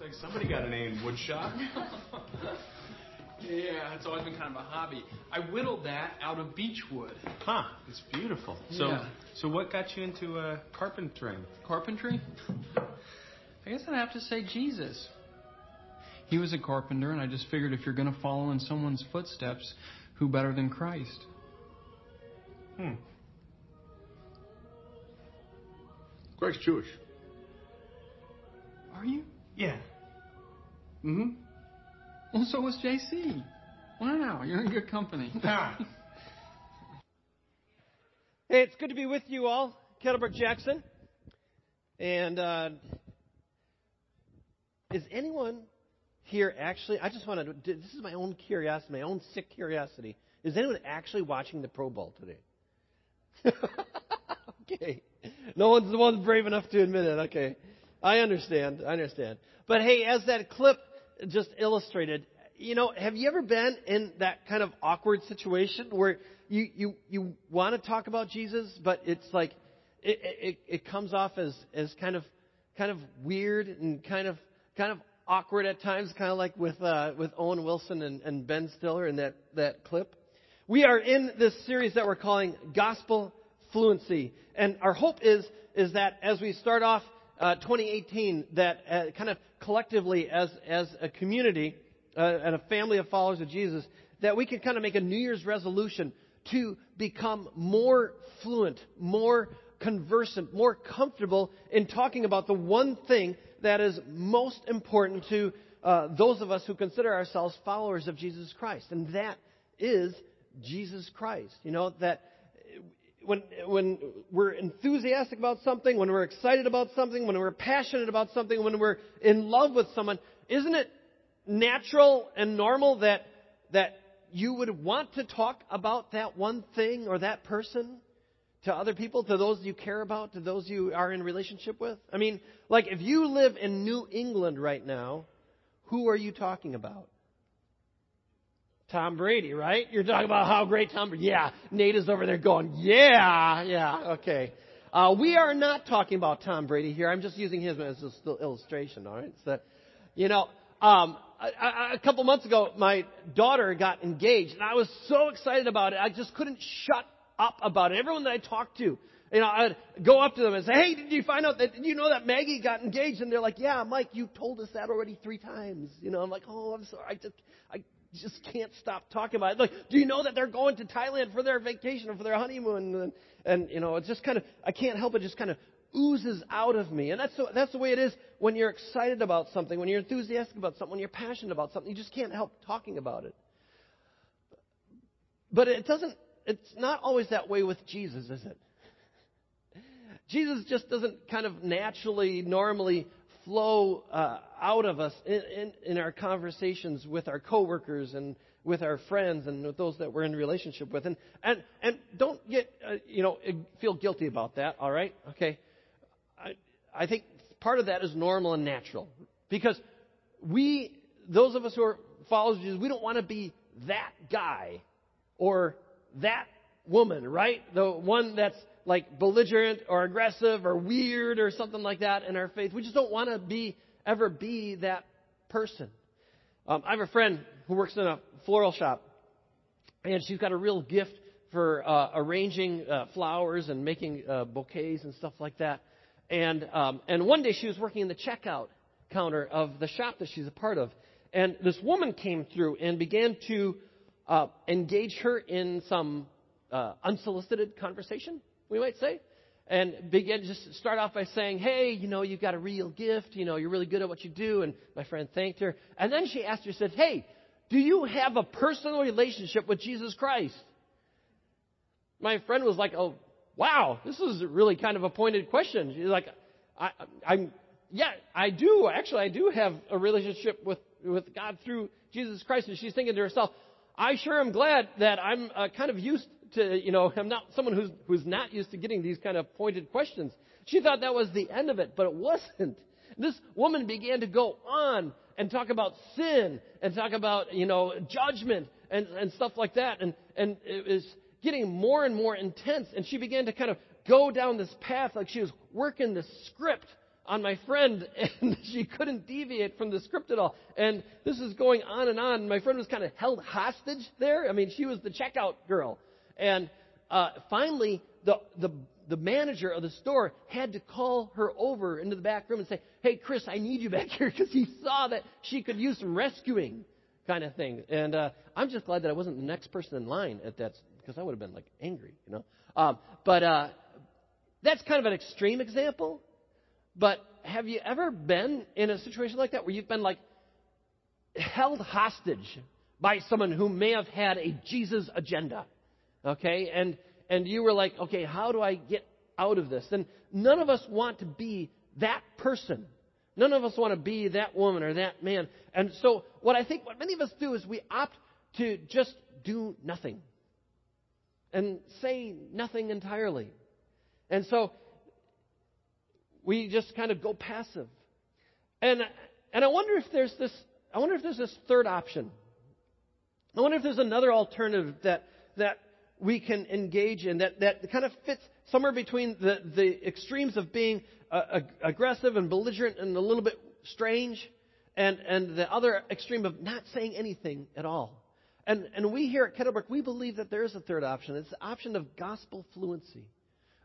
Looks like somebody got a name, Woodshop. Yeah, it's always been kind of a hobby. I whittled that out of beech wood. Huh, it's beautiful. So, Yeah. so what got you into uh, carpentering? Carpentry? I guess I'd have to say Jesus. He was a carpenter, and I just figured if you're going to follow in someone's footsteps, who better than Christ? Hmm. Greg's Jewish. Are you? Yeah. Mm-hmm. Well, so was JC. Wow, you're in good company. Hey, it's good to be with you all. Kettlebrook Jackson. And uh, is anyone here actually? I just want to. This is my own curiosity, my own sick curiosity. Is anyone actually watching the Pro Bowl today? okay. No one's the one brave enough to admit it. Okay. I understand. I understand. But hey, as that clip just illustrated, you know, have you ever been in that kind of awkward situation where you you you want to talk about Jesus, but it's like it it, it comes off as as kind of kind of weird and kind of kind of awkward at times, kind of like with uh, with Owen Wilson and, and Ben Stiller in that that clip. We are in this series that we're calling Gospel Fluency, and our hope is is that as we start off uh, 2018, that uh, kind of collectively as as a community uh, and a family of followers of Jesus, that we can kind of make a New Year's resolution to become more fluent, more conversant, more comfortable in talking about the one thing that is most important to uh, those of us who consider ourselves followers of Jesus Christ, and that is Jesus Christ. You know that when when we're enthusiastic about something, when we're excited about something, when we're passionate about something, when we're in love with someone, isn't it natural and normal that that you would want to talk about that one thing or that person to other people, to those you care about, to those you are in relationship with? I mean, like if you live in New England right now, who are you talking about? Tom Brady, right? You're talking about how great Tom Brady. Yeah, Nate is over there going, yeah, yeah, okay. Uh, we are not talking about Tom Brady here. I'm just using him as a still illustration, all right? So, you know, um, a, a- couple months ago, my daughter got engaged, and I was so excited about it. I just couldn't shut up about it. Everyone that I talked to, you know, I'd go up to them and say, "Hey, did you find out that you know that Maggie got engaged?" And they're like, "Yeah, Mike, you told us that already three times." You know, I'm like, "Oh, I'm sorry. I just, I just can't stop talking about it." Like, do you know that they're going to Thailand for their vacation or for their honeymoon? And, and you know, it's just kind of, I can't help it. Just kind of oozes out of me. And that's the, that's the way it is when you're excited about something, when you're enthusiastic about something, when you're passionate about something. You just can't help talking about it. But it doesn't, it's not always that way with Jesus, is it? Jesus just doesn't kind of naturally, normally flow uh, out of us in, in, in our conversations with our coworkers and with our friends and with those that we're in relationship with. And, and, and don't get, uh, you know, feel guilty about that, all right? Okay? I, I think part of that is normal and natural. Because we, those of us who are followers of Jesus, we don't want to be that guy or that woman, right? The one that's like belligerent or aggressive or weird or something like that in our faith. We just don't want to be ever be that person. Um, I have a friend who works in a floral shop, and she's got a real gift for uh, arranging uh, flowers and making uh, bouquets and stuff like that. And um, and one day she was working in the checkout counter of the shop that she's a part of, and this woman came through and began to uh, engage her in some uh, unsolicited conversation, we might say, and began just start off by saying, "Hey, you know, you've got a real gift. You know, you're really good at what you do." And my friend thanked her, and then she asked her, said, "Hey, do you have a personal relationship with Jesus Christ?" My friend was like, "Oh, wow, this is really kind of a pointed question." She's like, I, "I'm, yeah, I do. Actually, I do have a relationship with with God through Jesus Christ." And she's thinking to herself, "I sure am glad that I'm uh, kind of used to, you know, I'm not someone who's who's not used to getting these kind of pointed questions." She thought that was the end of it, but it wasn't. This woman began to go on and talk about sin and talk about, you know, judgment and, and stuff like that. And, and it was getting more and more intense. And she began to kind of go down this path like she was working the script on my friend, and she couldn't deviate from the script at all. And this is going on and on. My friend was kind of held hostage there. I mean, she was the checkout girl. And uh, finally, the, the, the manager of the store had to call her over into the back room and say, Hey, Chris, I need you back here because he saw that she could use some rescuing kind of thing. And uh, I'm just glad that I wasn't the next person in line at that because I would have been like angry, you know. Um, but uh, that's kind of an extreme example. But have you ever been in a situation like that where you've been like held hostage by someone who may have had a Jesus agenda? Okay, and and you were like, okay, how do I get out of this? And none of us want to be that person. None of us want to be that woman or that man. And so, what I think what many of us do is we opt to just do nothing and say nothing entirely. And so, we just kind of go passive. And and I wonder if there's this I wonder if there's this third option. I wonder if there's another alternative that that we can engage in that, that kind of fits somewhere between the, the extremes of being uh, aggressive and belligerent and a little bit strange and, and the other extreme of not saying anything at all. And, and we here at Kettlebrook, we believe that there is a third option. It's the option of gospel fluency,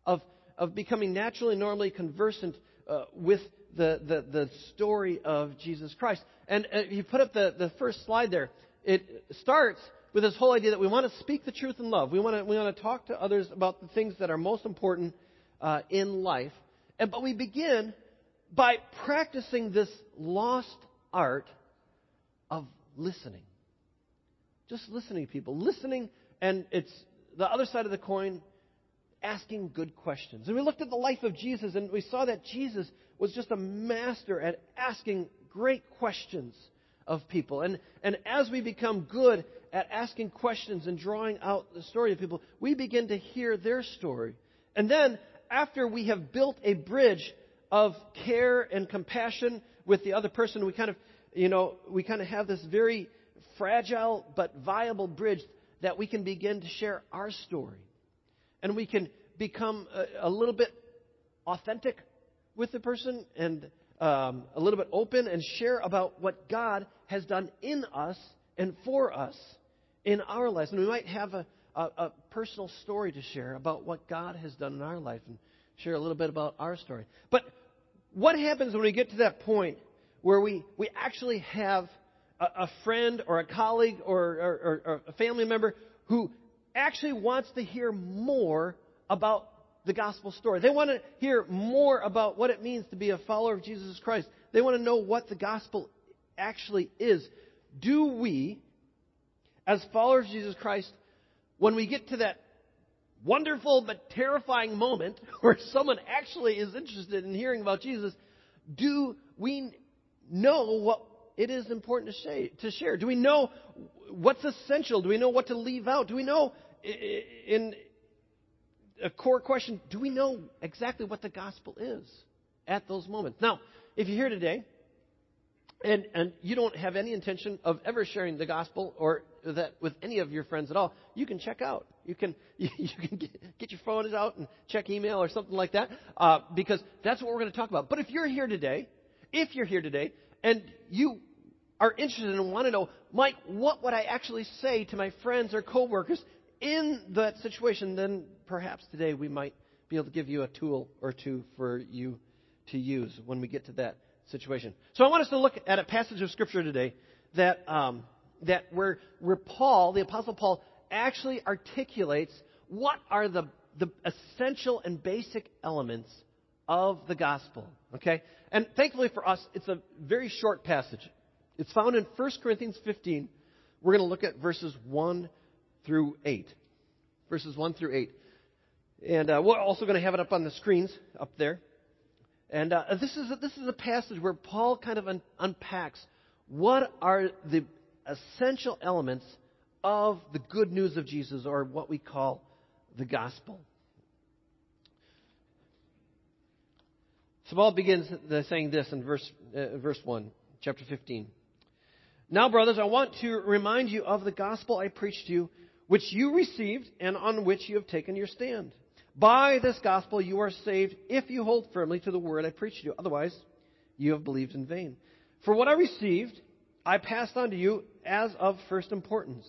of, of becoming naturally, normally conversant uh, with the, the, the story of Jesus Christ. And uh, you put up the, the first slide there. It starts with this whole idea that we want to speak the truth in love. We want to, we want to talk to others about the things that are most important uh, in life. And, but we begin by practicing this lost art of listening. Just listening to people. Listening, and it's the other side of the coin, asking good questions. And we looked at the life of Jesus, and we saw that Jesus was just a master at asking great questions of people. And, and as we become good at asking questions and drawing out the story of people, we begin to hear their story. And then, after we have built a bridge of care and compassion with the other person, we kind of, you know, we kind of have this very fragile but viable bridge that we can begin to share our story. And we can become a, a little bit authentic with the person and um, a little bit open and share about what God has done in us and for us in our lives. And we might have a, a, a, personal story to share about what God has done in our life and share a little bit about our story. But what happens when we get to that point where we, we actually have a, a friend or a colleague or, or, or a family member who actually wants to hear more about the gospel story. They want to hear more about what it means to be a follower of Jesus Christ. They want to know what the gospel actually is. Do we, as followers of Jesus Christ, when we get to that wonderful but terrifying moment where someone actually is interested in hearing about Jesus, do we know what it is important to, share? Do we know what's essential? Do we know what to leave out? Do we know in a core question do we know exactly what the gospel is at those moments? Now, if you're here today and, and you don't have any intention of ever sharing the gospel or that with any of your friends at all, you can check out. You can you, can get, get, your phone out and check email or something like that uh, because that's what we're going to talk about. But if you're here today, if you're here today and you are interested and want to know, Mike, what would I actually say to my friends or coworkers in that situation? Then perhaps today we might be able to give you a tool or two for you to use when we get to that situation. So I want us to look at a passage of Scripture today that, um, that where, where Paul, the Apostle Paul, actually articulates what are the, the essential and basic elements of the gospel. Okay? And thankfully for us, it's a very short passage. It's found in 1 Corinthians 15. We're going to look at verses 1 through 8. Verses 1 through 8. And uh, we're also going to have it up on the screens up there. And uh, this, is a, this is a passage where Paul kind of un- unpacks what are the essential elements of the good news of Jesus, or what we call the gospel. So Paul begins saying this in verse, uh, verse 1, chapter 15. Now, brothers, I want to remind you of the gospel I preached to you, which you received and on which you have taken your stand By this gospel you are saved if you hold firmly to the word I preached to you. Otherwise, you have believed in vain. For what I received, I passed on to you as of first importance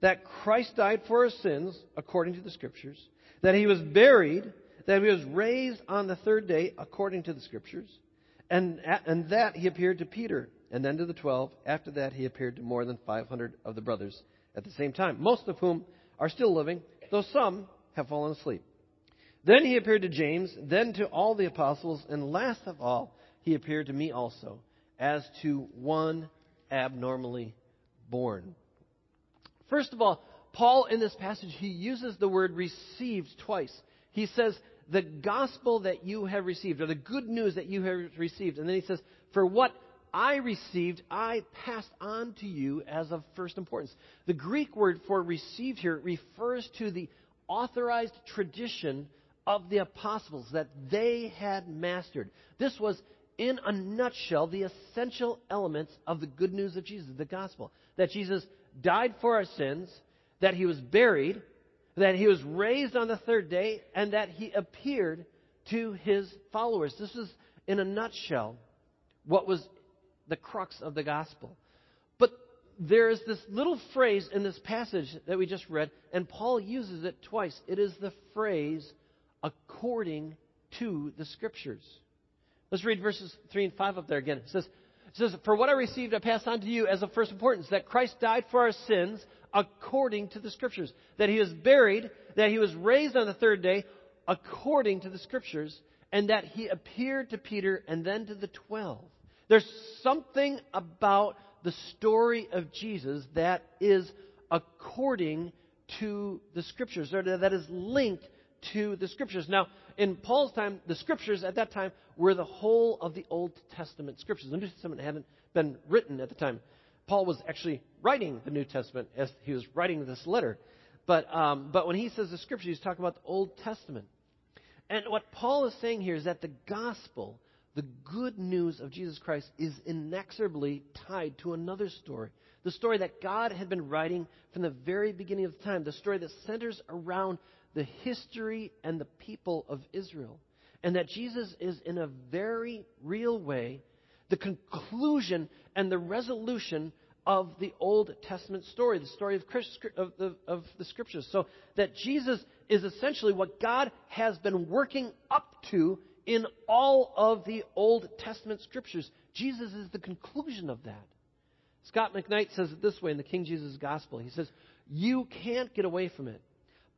that Christ died for our sins, according to the Scriptures, that he was buried, that he was raised on the third day, according to the Scriptures, and, and that he appeared to Peter, and then to the twelve. After that, he appeared to more than 500 of the brothers at the same time, most of whom are still living, though some have fallen asleep. Then he appeared to James, then to all the apostles, and last of all, he appeared to me also, as to one abnormally born. First of all, Paul in this passage, he uses the word received twice. He says, the gospel that you have received, or the good news that you have received. And then he says, for what I received, I passed on to you as of first importance. The Greek word for received here refers to the authorized tradition of the apostles that they had mastered. This was, in a nutshell, the essential elements of the good news of Jesus, the gospel. That Jesus died for our sins, that he was buried, that he was raised on the third day, and that he appeared to his followers. This is, in a nutshell, what was the crux of the gospel. But there is this little phrase in this passage that we just read, and Paul uses it twice. It is the phrase, according to the Scriptures. Let's read verses 3 and 5 up there again. It says, it says, For what I received, I pass on to you as of first importance that Christ died for our sins according to the Scriptures, that he was buried, that he was raised on the third day according to the Scriptures, and that he appeared to Peter and then to the twelve. There's something about the story of Jesus that is according to the Scriptures, or that is linked to the Scriptures. Now, in Paul's time, the Scriptures at that time were the whole of the Old Testament Scriptures. The New Testament hadn't been written at the time. Paul was actually writing the New Testament as he was writing this letter. But, um, but when he says the Scriptures, he's talking about the Old Testament. And what Paul is saying here is that the gospel, the good news of Jesus Christ, is inexorably tied to another story. The story that God had been writing from the very beginning of time. The story that centers around the history and the people of Israel. And that Jesus is, in a very real way, the conclusion and the resolution of the Old Testament story, the story of, Christ, of, the, of the Scriptures. So that Jesus is essentially what God has been working up to in all of the Old Testament Scriptures. Jesus is the conclusion of that. Scot McKnight says it this way in the King Jesus Gospel. He says, You can't get away from it.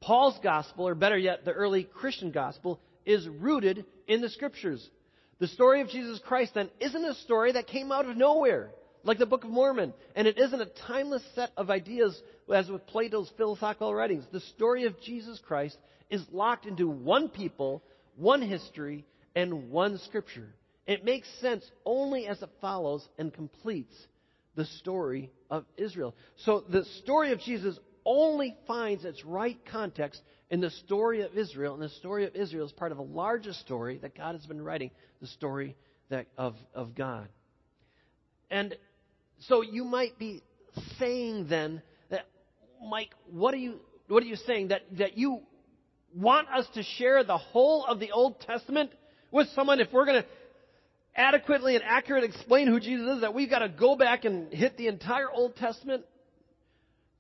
Paul's gospel, or better yet, the early Christian gospel, is rooted in the scriptures. The story of Jesus Christ, then, isn't a story that came out of nowhere, like the Book of Mormon, and it isn't a timeless set of ideas as with Plato's philosophical writings. The story of Jesus Christ is locked into one people, one history, and one scripture. It makes sense only as it follows and completes the story of Israel. So the story of Jesus only finds its right context in the story of Israel, and the story of Israel is part of a larger story that God has been writing, the story that, of, of God. And so you might be saying then that, Mike, what are you, what are you saying? That, that you want us to share the whole of the Old Testament with someone if we're going to adequately and accurately explain who Jesus is, that we've got to go back and hit the entire Old Testament?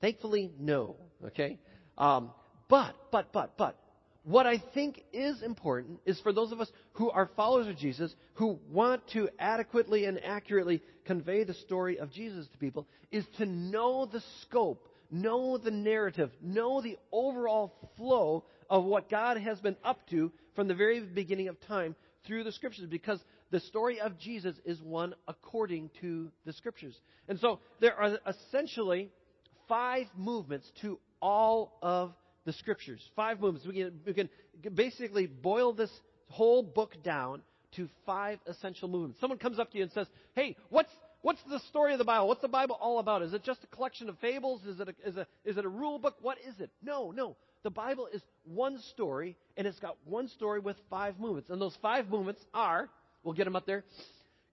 Thankfully, no. Okay? Um, but, but, but, but, what I think is important is for those of us who are followers of Jesus, who want to adequately and accurately convey the story of Jesus to people, is to know the scope, know the narrative, know the overall flow of what God has been up to from the very beginning of time through the Scriptures, because the story of Jesus is one according to the Scriptures. And so there are essentially five movements to all of the scriptures. Five movements. We can, we can basically boil this whole book down to five essential movements. Someone comes up to you and says, Hey, what's, what's the story of the Bible? What's the Bible all about? Is it just a collection of fables? Is it a, is, a, is it a rule book? What is it? No, no. The Bible is one story, and it's got one story with five movements. And those five movements are, we'll get them up there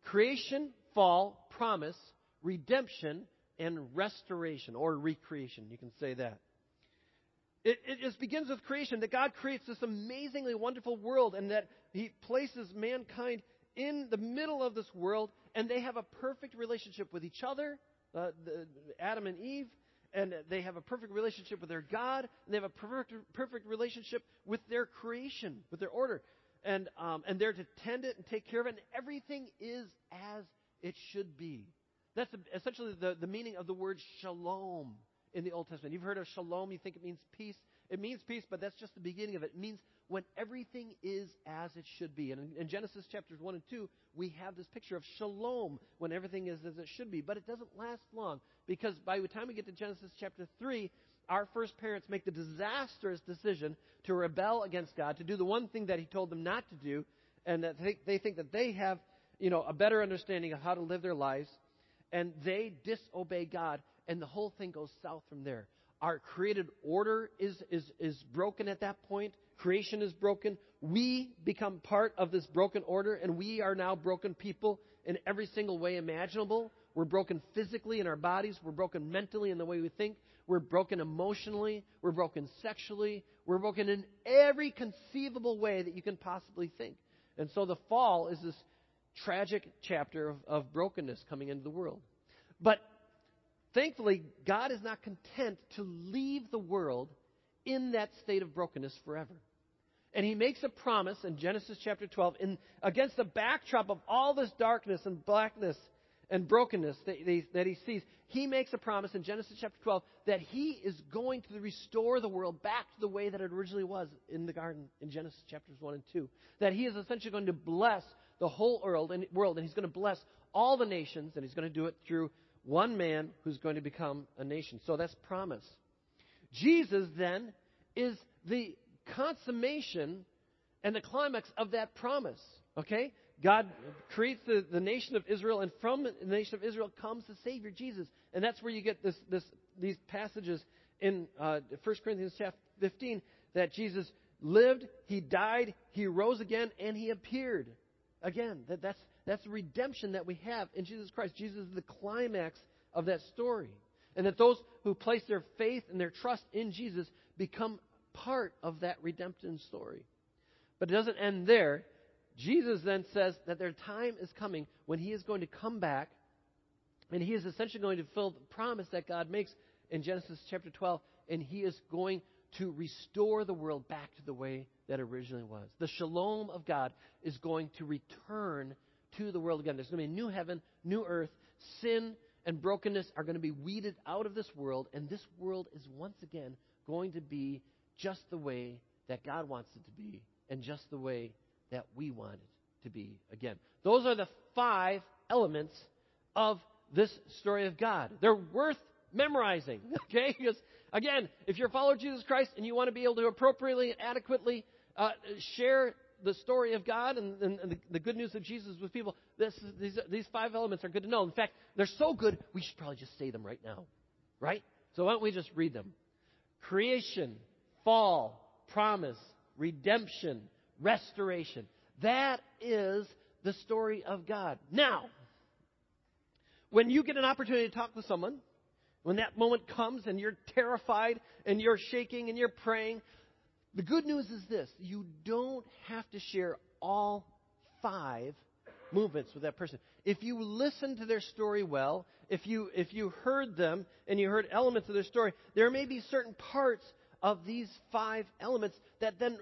creation, fall, promise, redemption, and restoration or recreation. You can say that. It, it just begins with creation that God creates this amazingly wonderful world and that He places mankind in the middle of this world and they have a perfect relationship with each other, uh, the, Adam and Eve, and they have a perfect relationship with their God, and they have a perfect, perfect relationship with their creation, with their order. And, um, and they're to tend it and take care of it, and everything is as it should be. That's essentially the, the meaning of the word shalom in the Old Testament. You've heard of shalom, you think it means peace. It means peace, but that's just the beginning of it. It means when everything is as it should be. And in, in, Genesis chapters 1 and 2, we have this picture of shalom when everything is as it should be. But it doesn't last long because by the time we get to Genesis chapter 3, our first parents make the disastrous decision to rebel against God, to do the one thing that He told them not to do, and that they, they think that they have, you know, a better understanding of how to live their lives, and they disobey God, and the whole thing goes south from there. Our created order is, is, is broken at that point. Creation is broken. We become part of this broken order, and we are now broken people in every single way imaginable. We're broken physically in our bodies. We're broken mentally in the way we think. We're broken emotionally. We're broken sexually. We're broken in every conceivable way that you can possibly think. And so the fall is this tragic chapter of, of brokenness coming into the world. But thankfully, God is not content to leave the world in that state of brokenness forever. And he makes a promise in Genesis chapter 12, in, against the backdrop of all this darkness and blackness and brokenness that, that he sees. He makes a promise in Genesis chapter 12 that he is going to restore the world back to the way that it originally was in the garden in Genesis chapters 1 and 2. That he is essentially going to bless the whole and, world, and he's going to bless all the nations, and he's going to do it through one man who's going to become a nation. So that's promise. Jesus then is the consummation and the climax of that promise. Okay? God creates the, the nation of Israel, and from the nation of Israel comes the Savior, Jesus. And that's where you get this, this, these passages in uh, 1 Corinthians chapter 15 that Jesus lived, He died, He rose again, and He appeared again. That, that's, that's redemption that we have in Jesus Christ. Jesus is the climax of that story. And that those who place their faith and their trust in Jesus become part of that redemption story. But it doesn't end there. Jesus then says that their time is coming when he is going to come back and he is essentially going to fulfill the promise that God makes in Genesis chapter 12 and he is going to restore the world back to the way that originally was. The shalom of God is going to return to the world again. There's going to be a new heaven, new earth. Sin and brokenness are going to be weeded out of this world, and this world is once again going to be just the way that God wants it to be and just the way that we want it to be again. Those are the five elements of this story of God. They're worth memorizing, okay? Because, again, if you're a follower of Jesus Christ and you want to be able to appropriately and adequately uh, share the story of God and, and, the, the, good news of Jesus with people, this, these, these five elements are good to know. In fact, they're so good, we should probably just say them right now, right? So why don't we just read them? Creation, fall, promise, redemption, restoration. That is the story of God. Now, when you get an opportunity to talk with someone, when that moment comes and you're terrified and you're shaking and you're praying, the good news is this you don't have to share all five movements with that person. If you listen to their story well, if you, if you heard them and you heard elements of their story, there may be certain parts of these five elements that then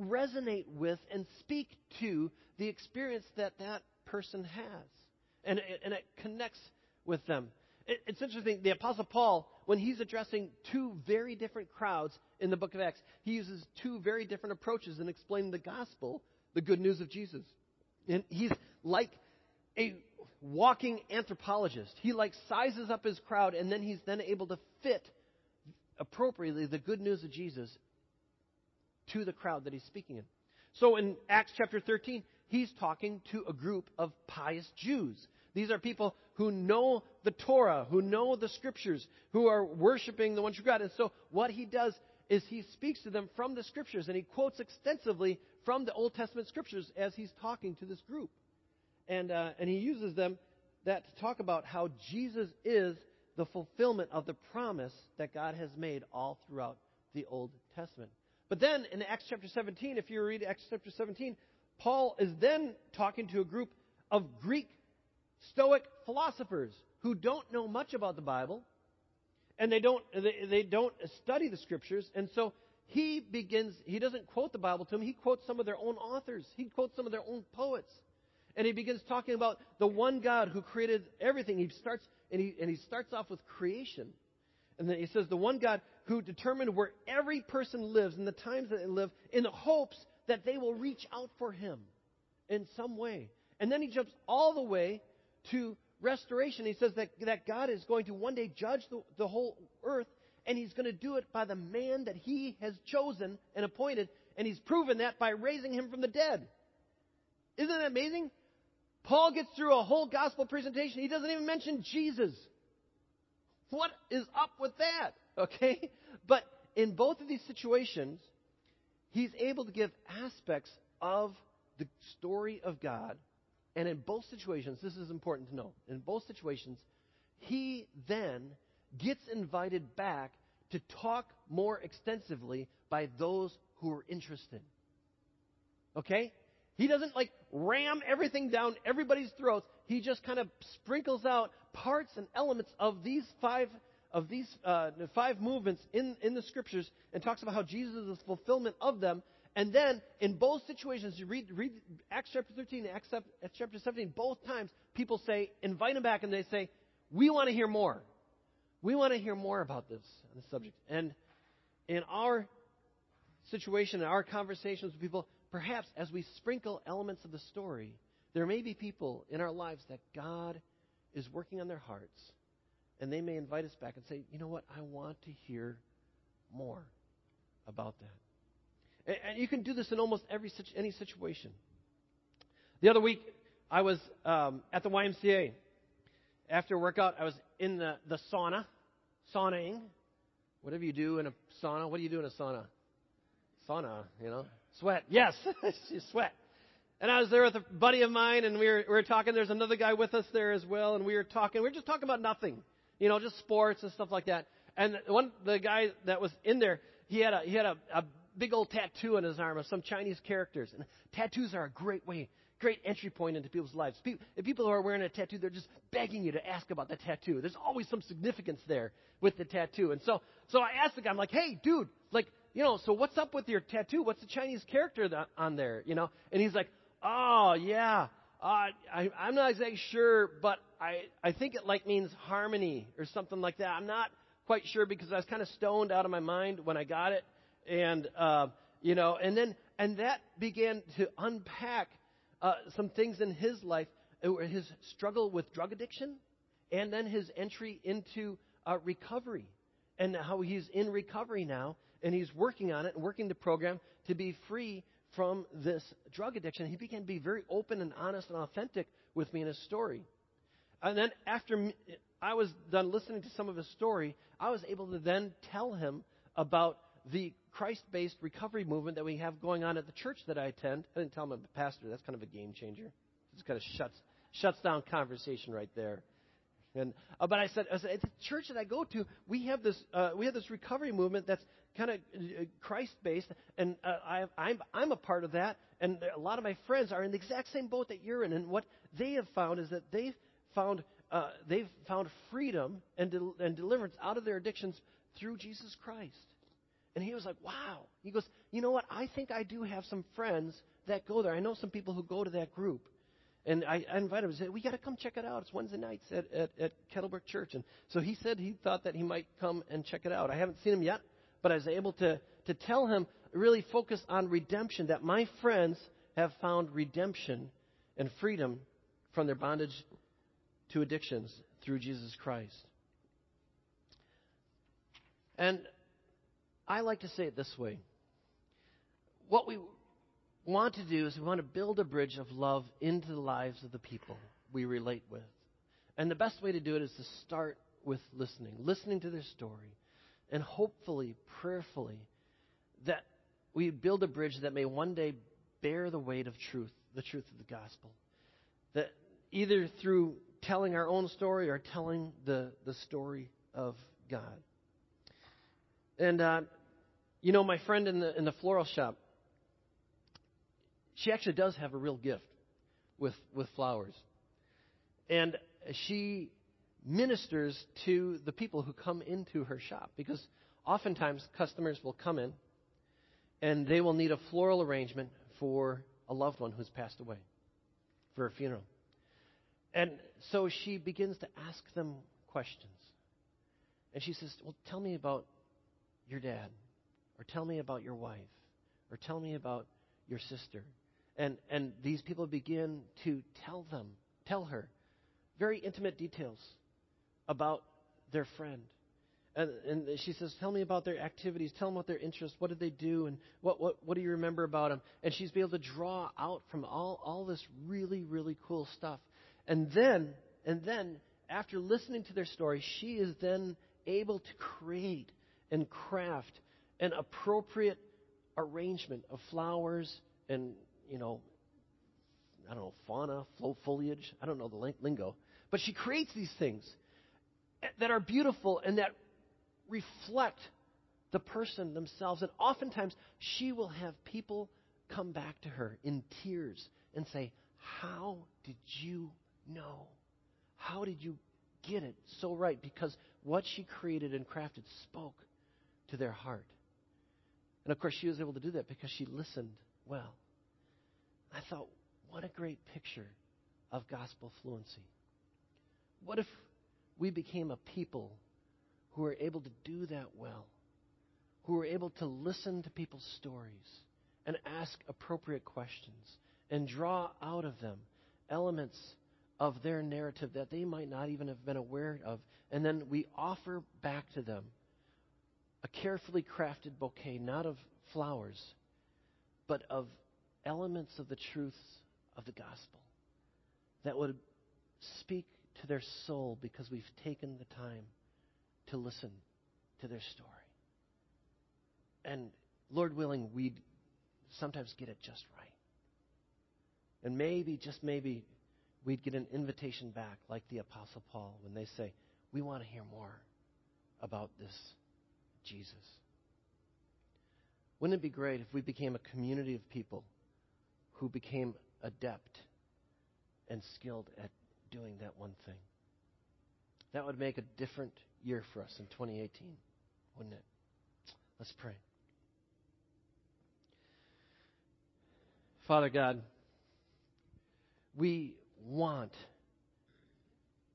resonate with and speak to the experience that that person has. And and it connects with them. It, it's interesting, the Apostle Paul, when he's addressing two very different crowds in the book of Acts, he uses two very different approaches in explaining the gospel, the good news of Jesus. And he's like a walking anthropologist. He like sizes up his crowd and then he's then able to fit appropriately the good news of Jesus to the crowd that he's speaking in. So in Acts chapter 13, he's talking to a group of pious Jews. These are people who know the Torah, who know the scriptures, who are worshiping the one true God. And so what he does is he speaks to them from the scriptures and he quotes extensively from the Old Testament scriptures as he's talking to this group. And, uh, and he uses them that to talk about how Jesus is the fulfillment of the promise that God has made all throughout the Old Testament. But then in Acts chapter 17, if you read Acts chapter 17, Paul is then talking to a group of Greek Stoic philosophers who don't know much about the Bible and they don't, they, they don't study the scriptures. And so he begins, he doesn't quote the Bible to them, he quotes some of their own authors, he quotes some of their own poets. And he begins talking about the one God who created everything. He starts, and he, and he starts off with creation. And then he says, the one God who determined where every person lives and the times that they live in the hopes that they will reach out for him in some way. And then he jumps all the way to restoration. He says that, that God is going to one day judge the, the whole earth, and he's going to do it by the man that he has chosen and appointed, and he's proven that by raising him from the dead. Isn't that amazing? Paul gets through a whole gospel presentation. He doesn't even mention Jesus. What is up with that? Okay? But in both of these situations, he's able to give aspects of the story of God and in both situations, this is important to know, in both situations, he then gets invited back to talk more extensively by those who are interested. Okay? He doesn't like ram everything down everybody's throats. He just kind of sprinkles out parts and elements of these five of these uh, five movements in, in the scriptures and talks about how Jesus is the fulfillment of them and then in both situations, you read, read Acts chapter 13 and Acts chapter 17, both times people say, invite them back, and they say, we want to hear more. We want to hear more about this, this subject. And in our situation, in our conversations with people, perhaps as we sprinkle elements of the story, there may be people in our lives that God is working on their hearts, and they may invite us back and say, you know what, I want to hear more about that. And you can do this in almost every any situation. The other week, I was um, at the YMCA. After a workout, I was in the, the sauna, saunaing. Whatever you do in a sauna, what do you do in a sauna? Sauna, you know? Sweat. Yes, you sweat. And I was there with a buddy of mine, and we were, we were talking. There's another guy with us there as well, and we were talking. We were just talking about nothing, you know, just sports and stuff like that. And one, the guy that was in there, he had a he had a, a big old tattoo on his arm of some Chinese characters. And tattoos are a great way, great entry point into people's lives. People, if people who are wearing a tattoo, they're just begging you to ask about the tattoo. There's always some significance there with the tattoo. And so, so I asked the guy, I'm like, hey, dude, like, you know, so what's up with your tattoo? What's the Chinese character that, on there? You know? And he's like, oh, yeah. Uh, I, I'm not exactly sure, but I, I think it like means harmony or something like that. I'm not quite sure because I was kind of stoned out of my mind when I got it and uh, you know, and then and that began to unpack uh, some things in his life, uh, his struggle with drug addiction, and then his entry into uh, recovery, and how he's in recovery now, and he's working on it and working the program to be free from this drug addiction. He began to be very open and honest and authentic with me in his story. And then after I was done listening to some of his story, I was able to then tell him about the Christ based recovery movement that we have going on at the church that I attend. I didn't tell him I'm a pastor. That's kind of a game changer. It kind of shuts, shuts down conversation right there. And, uh, but I said, I said, at the church that I go to, we have this, uh, we have this recovery movement that's kind of uh, Christ based, and uh, I, I'm, I'm a part of that. And a lot of my friends are in the exact same boat that you're in. And what they have found is that they've found, uh, they've found freedom and, del- and deliverance out of their addictions through Jesus Christ. And he was like, wow. He goes, you know what? I think I do have some friends that go there. I know some people who go to that group. And I, I invited him. I said, we got to come check it out. It's Wednesday nights at, at, at Kettlebrook Church. And so he said he thought that he might come and check it out. I haven't seen him yet, but I was able to, to tell him, really focus on redemption, that my friends have found redemption and freedom from their bondage to addictions through Jesus Christ. And I like to say it this way. What we want to do is we want to build a bridge of love into the lives of the people we relate with. And the best way to do it is to start with listening, listening to their story, and hopefully, prayerfully, that we build a bridge that may one day bear the weight of truth, the truth of the gospel. That either through telling our own story or telling the, the story of God. And uh, You know, my friend in the in the floral shop, she actually does have a real gift with with flowers, and she ministers to the people who come into her shop because oftentimes customers will come in and they will need a floral arrangement for a loved one who's passed away for a funeral. And so she begins to ask them questions. And she says, Well, tell me about your dad, or tell me about your wife, or tell me about your sister. And, and these people begin to tell them, tell her, very intimate details about their friend. And, and she says, Tell me about their activities. Tell them what their interests. What did they do? And what, what, what do you remember about them? And she's able to draw out from all, all this really, really cool stuff. And then, and then, after listening to their story, she is then able to create and craft an appropriate arrangement of flowers and, you know, I don't know, fauna, foliage. I don't know the lingo. But she creates these things that are beautiful and that reflect the person themselves. And oftentimes, she will have people come back to her in tears and say, How did you know? How did you get it so right? Because what she created and crafted spoke to their heart. And of course, she was able to do that because she listened well. I thought, what a great picture of gospel fluency. What if we became a people who are able to do that well, who are able to listen to people's stories and ask appropriate questions and draw out of them elements of their narrative that they might not even have been aware of. And then we offer back to them a carefully crafted bouquet, not of flowers, but of elements of the truths of the gospel that would speak to their soul because we've taken the time to listen to their story. And Lord willing, we'd sometimes get it just right. And maybe, just maybe, we'd get an invitation back, like the Apostle Paul, when they say, We want to hear more about this Jesus. Wouldn't it be great if we became a community of people who became adept and skilled at doing that one thing? That would make a different year for us in 2018, wouldn't it? Let's pray. Father God, we want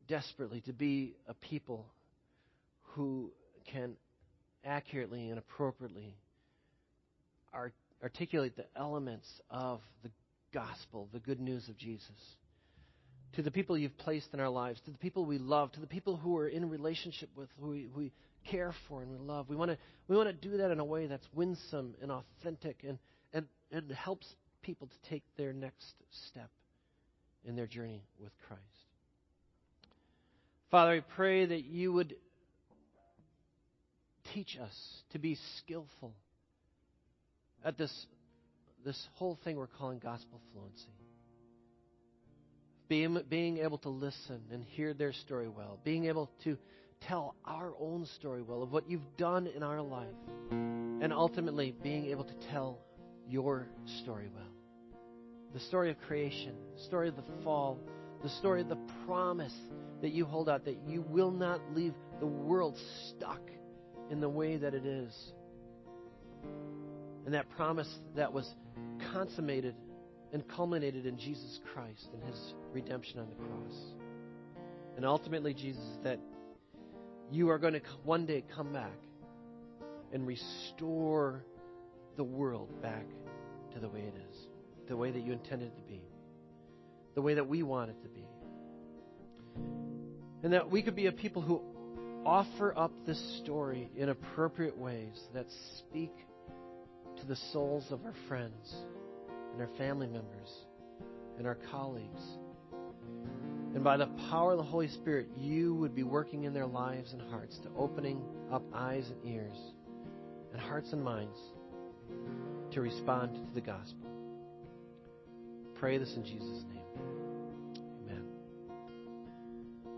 desperately to be a people who can accurately and appropriately art- articulate the elements of the gospel, the good news of Jesus to the people you've placed in our lives, to the people we love, to the people who are in relationship with, who we, who we care for and we love. We want to we want to do that in a way that's winsome and authentic and, and, and helps people to take their next step in their journey with Christ. Father, I pray that you would teach us to be skillful at this, this whole thing we're calling gospel fluency. Being, being able to listen and hear their story well, being able to tell our own story well of what you've done in our life, and ultimately being able to tell your story well. The story of creation, the story of the fall, the story of the promise that you hold out that you will not leave the world stuck in the way that it is. And that promise that was consummated and culminated in Jesus Christ and his redemption on the cross. And ultimately, Jesus, that you are going to one day come back and restore the world back to the way it is, the way that you intended it to be, the way that we want it to be. And that we could be a people who offer up this story in appropriate ways that speak to the souls of our friends and our family members and our colleagues. And by the power of the Holy Spirit, you would be working in their lives and hearts to opening up eyes and ears and hearts and minds to respond to the gospel. Pray this in Jesus' name.